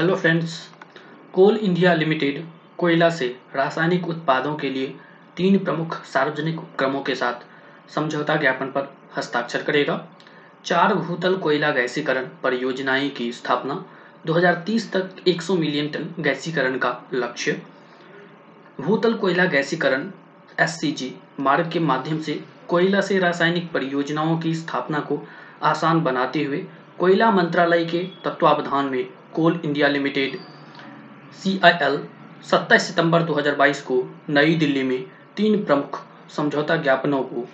Hello friends Coal India Limited कोयला से रासायनिक उत्पादों के लिए तीन प्रमुख सार्वजनिक उपक्रमों के साथ समझौता ज्ञापन पर हस्ताक्षर करेगा। चार भूतल कोयला गैसीकरण परियोजनाएँ की स्थापना 2030 तक 100 मिलियन टन गैसीकरण का लक्ष्य। भूतल कोयला गैसीकरण एससीजी मार्ग के माध्यम से कोयला से रासायनिक परियोजनाओं की स्थापना को आसान बनाते हुए कोयला मंत्रालय के तत्वावधान में Coal India Limited C I L सत्ताईस सितंबर 2022 को नई दिल्ली में तीन प्रमुख समझौता ज्ञापनों को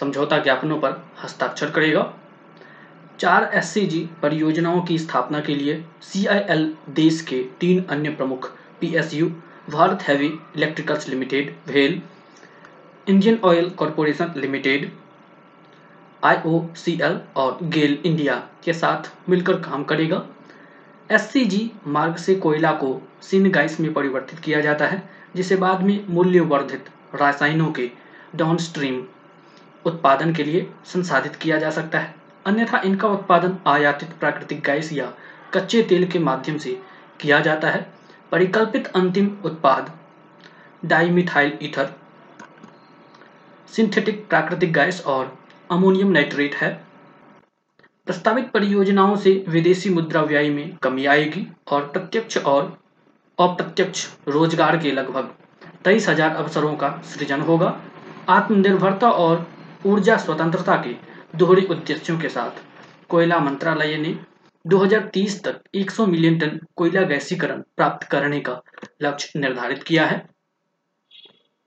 समझौता ज्ञापनों पर हस्ताक्षर करेगा। चार एससीजी परियोजनाओं की स्थापना के लिए सीआईएल देश के तीन अन्य प्रमुख PSU Bharat Heavy Electricals Limited भेल Indian Oil Corporation Limited IOCL और गेल इंडिया के साथ मिलकर काम करेगा। एससीजी मार्ग से कोयला को सिन गैस में परिवर्तित किया जाता है, जिसे बाद में मूल्यवर्धित रासायनों के डाउनस्ट्रीम उत्पादन के लिए संसाधित किया जा सकता है। अन्यथा इनका उत्पादन आयातित प्राकृतिक गैस या कच्चे तेल के माध्यम से किया जाता है। परिकल्पित अंतिम उत्पाद डाइमिथाइल ईथर, सिंथेटिक प्राकृतिक गैस और अमोनियम नाइट्रेट है। प्रस्तावित परियोजनाओं से विदेशी मुद्रा व्यय में कमी आएगी और प्रत्यक्ष और अप्रत्यक्ष रोज़गार के लगभग तेईस हज़ार अवसरों का सृजन होगा। आत्मनिर्भरता और ऊर्जा स्वतंत्रता के दोहरे उद्देश्यों के साथ कोयला मंत्रालय ने 2030 तक 100 मिलियन टन कोयला गैसीकरण प्राप्त करने का लक्ष्य निर्धारित किया है।